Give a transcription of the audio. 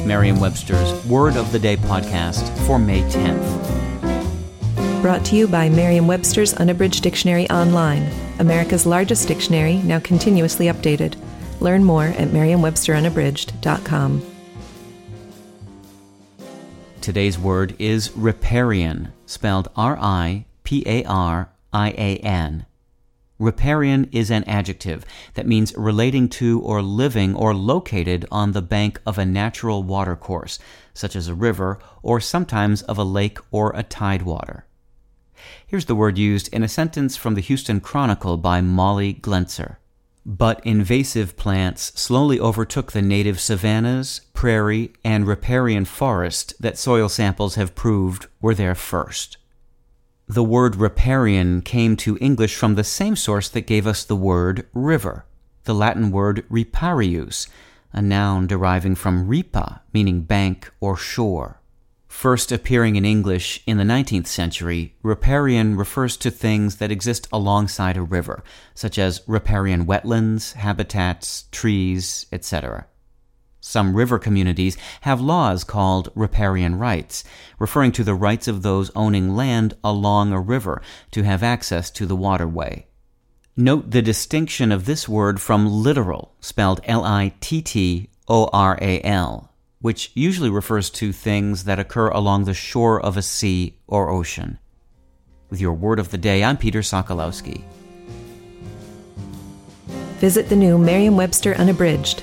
It's Merriam Webster's Word of the Day podcast for May 10th. Brought to you by Merriam Webster's Unabridged Dictionary Online, America's largest dictionary, now continuously updated. Learn more at merriam-websterunabridged.com. Today's word is riparian, spelled R I P A R I A N. Riparian is an adjective that means relating to or living or located on the bank of a natural watercourse, such as a river, or sometimes of a lake or a tidewater. Here's the word used in a sentence from the Houston Chronicle by Molly Glentzer. But invasive plants slowly overtook the native savannas, prairie, and riparian forest that soil samples have proved were there first. The word riparian came to English from the same source that gave us the word river, the Latin word riparius, a noun deriving from ripa, meaning bank or shore. First appearing in English in the 19th century, riparian refers to things that exist alongside a river, such as riparian wetlands, habitats, trees, etc. Some river communities have laws called riparian rights, referring to the rights of those owning land along a river to have access to the waterway. Note the distinction of this word from littoral, spelled L I T T O R A L, which usually refers to things that occur along the shore of a sea or ocean. With your word of the day, I'm Peter Sokolowski. Visit the new Merriam Webster Unabridged,